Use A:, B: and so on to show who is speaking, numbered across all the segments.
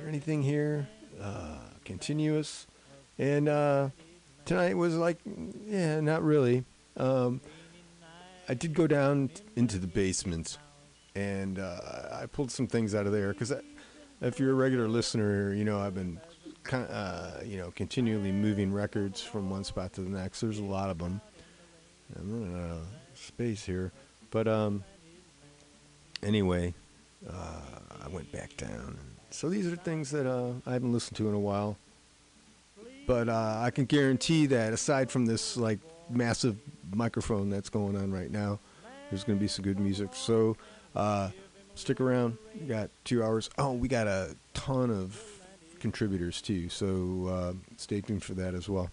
A: there anything here uh, continuous? And uh, tonight was like, yeah, not really. Um, I did go down into the basement, and uh, I pulled some things out of there because if you're a regular listener, you know I've been, uh, you know, continually moving records from one spot to the next. There's a lot of them. I'm running out of space here, but um, anyway, uh, I went back down. So these are things that uh, I haven't listened to in a while. But uh, I can guarantee that aside from this like massive microphone that's going on right now, there's going to be some good music. So uh, stick around. We got two hours. Oh, we got a ton of contributors too. So uh, stay tuned for that as well.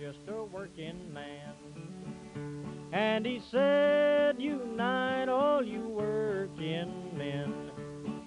B: just a working man. And he said, Unite all you working men.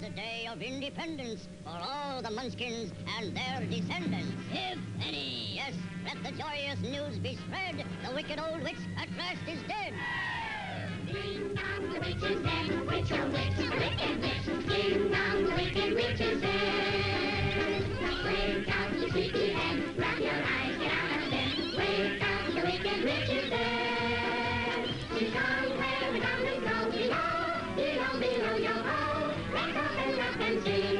C: Is a day of independence for all the Munchkins and their descendants. If any, yes, let the joyous news be spread. The wicked old witch at last is dead.
D: Ding dong, the witch is dead. Witch, oh witch, the wicked witch. Ding dong, the wicked witch is dead. Wake up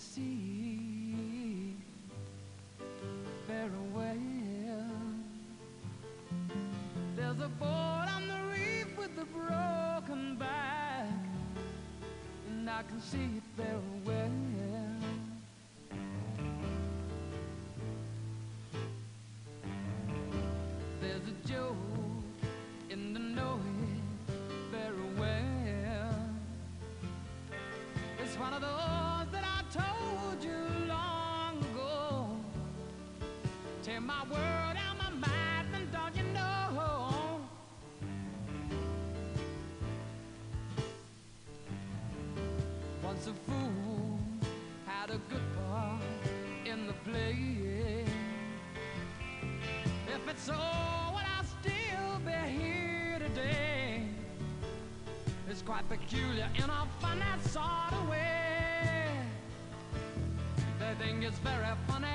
E: see very well. There's a boat on the reef with a broken back, and I can see it very well. so would I still be here today? It's quite peculiar in a funny sort of way. They think it's very funny.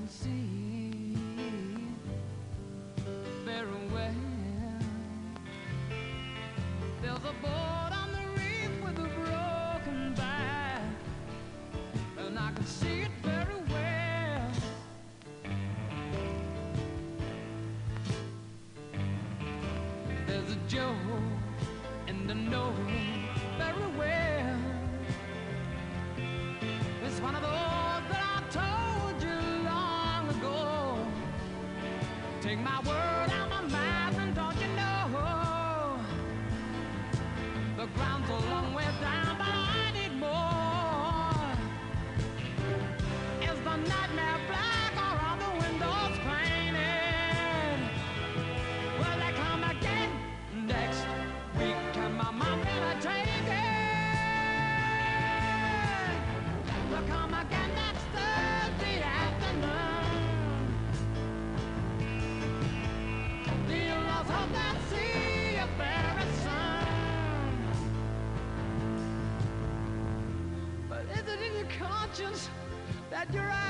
E: can see very well. There's a boat on the reef with a broken back, and I can see it very well. There's a joke. My word. questions that you're asking.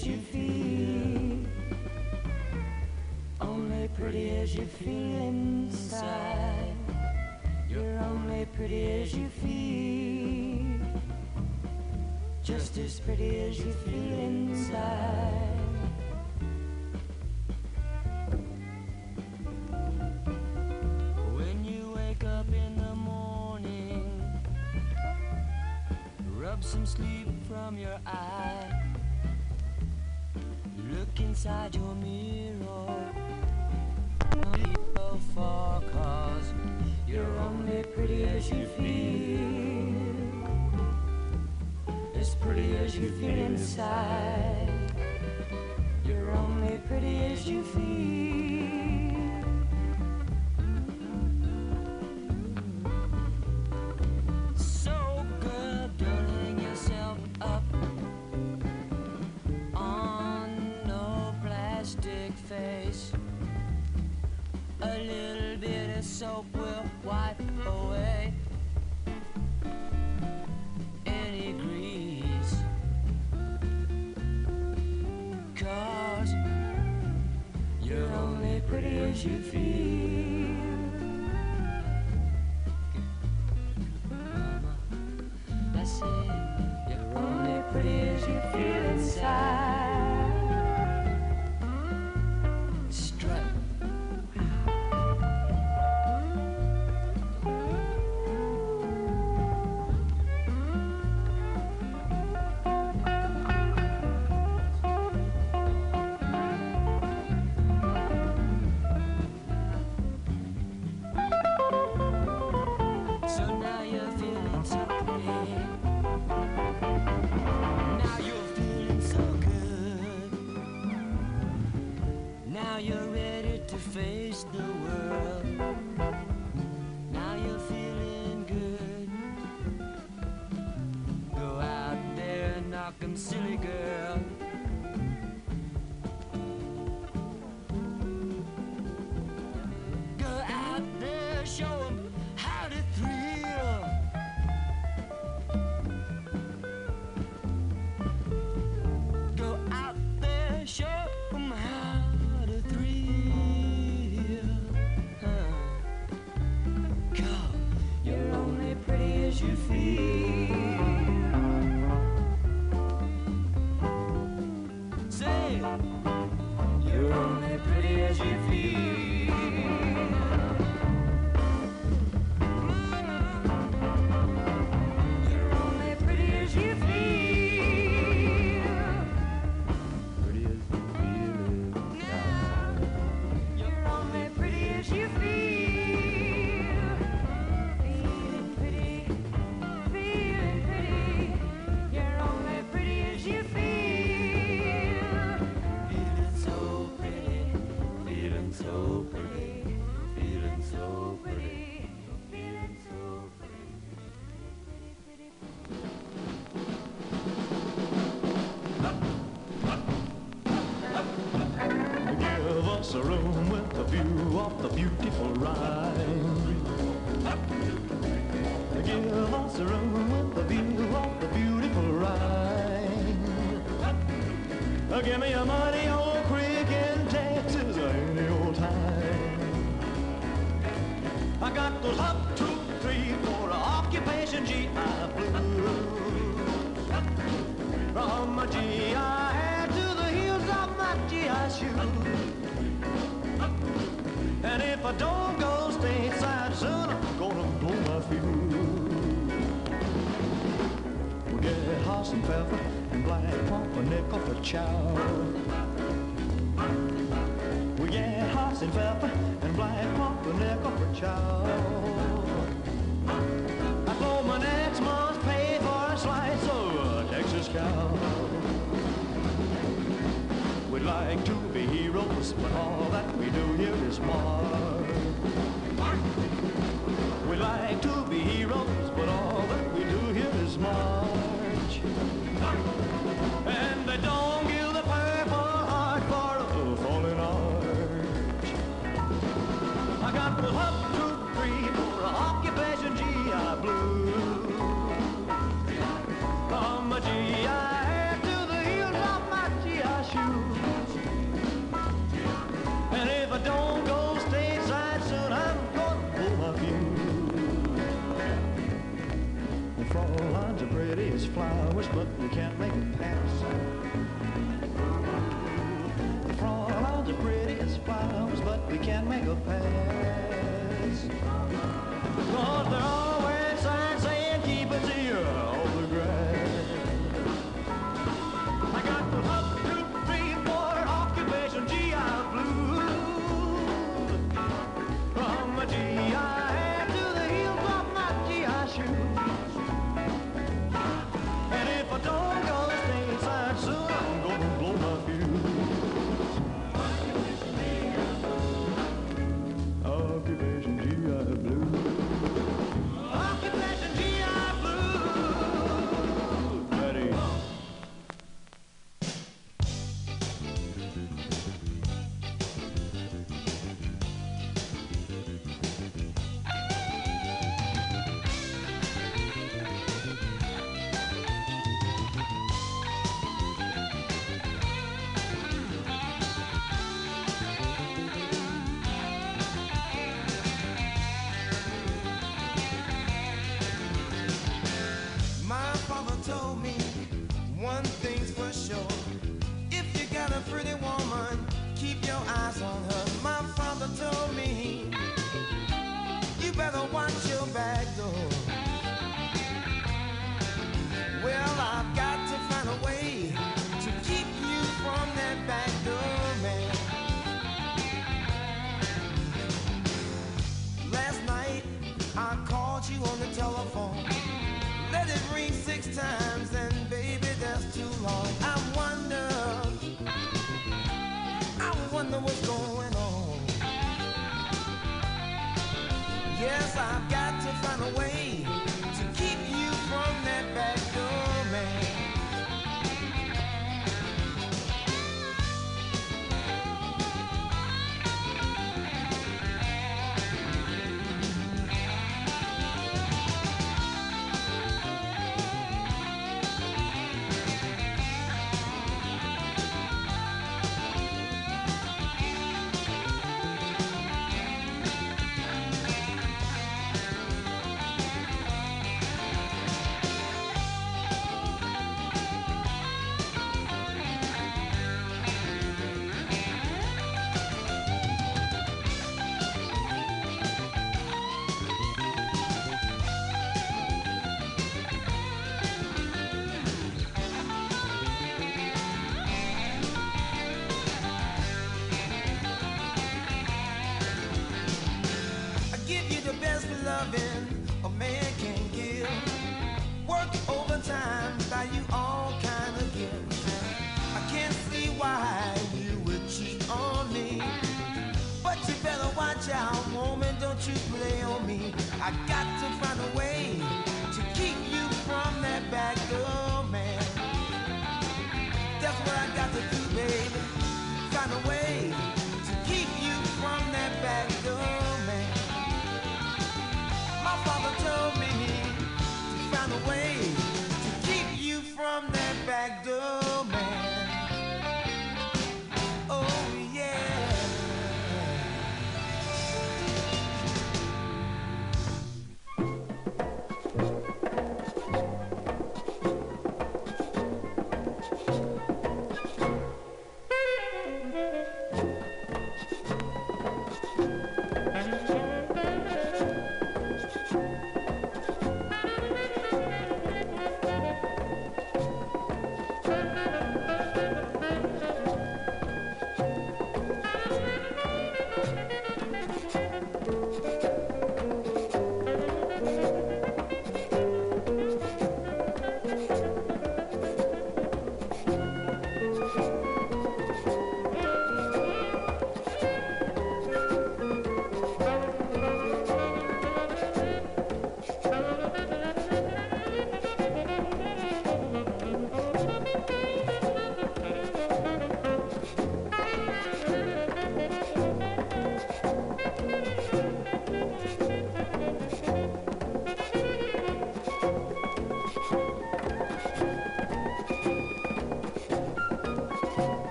E: as you
F: feel. Only pretty as you feel inside. You're only pretty as you feel. Just as pretty as you feel inside.
G: Give me your money, old creek in Texas, any old time. I got those up, two, three, four, occupation GI blues. From my GI head to the heels of my GI shoes. And if I don't go stateside soon, I'm gonna blow my fuse. We get hot and pepper like nickel for chow. We get hops and pepper and black nickel for chow. I blow my next month's pay for a slice of a Texas cow. We'd like to be heroes, but all that we do here is war. We
H: can't make a pass.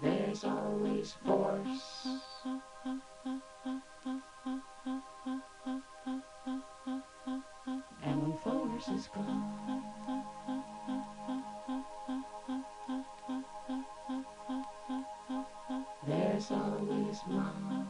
I: There's always force. And when force is gone, there's always
F: love.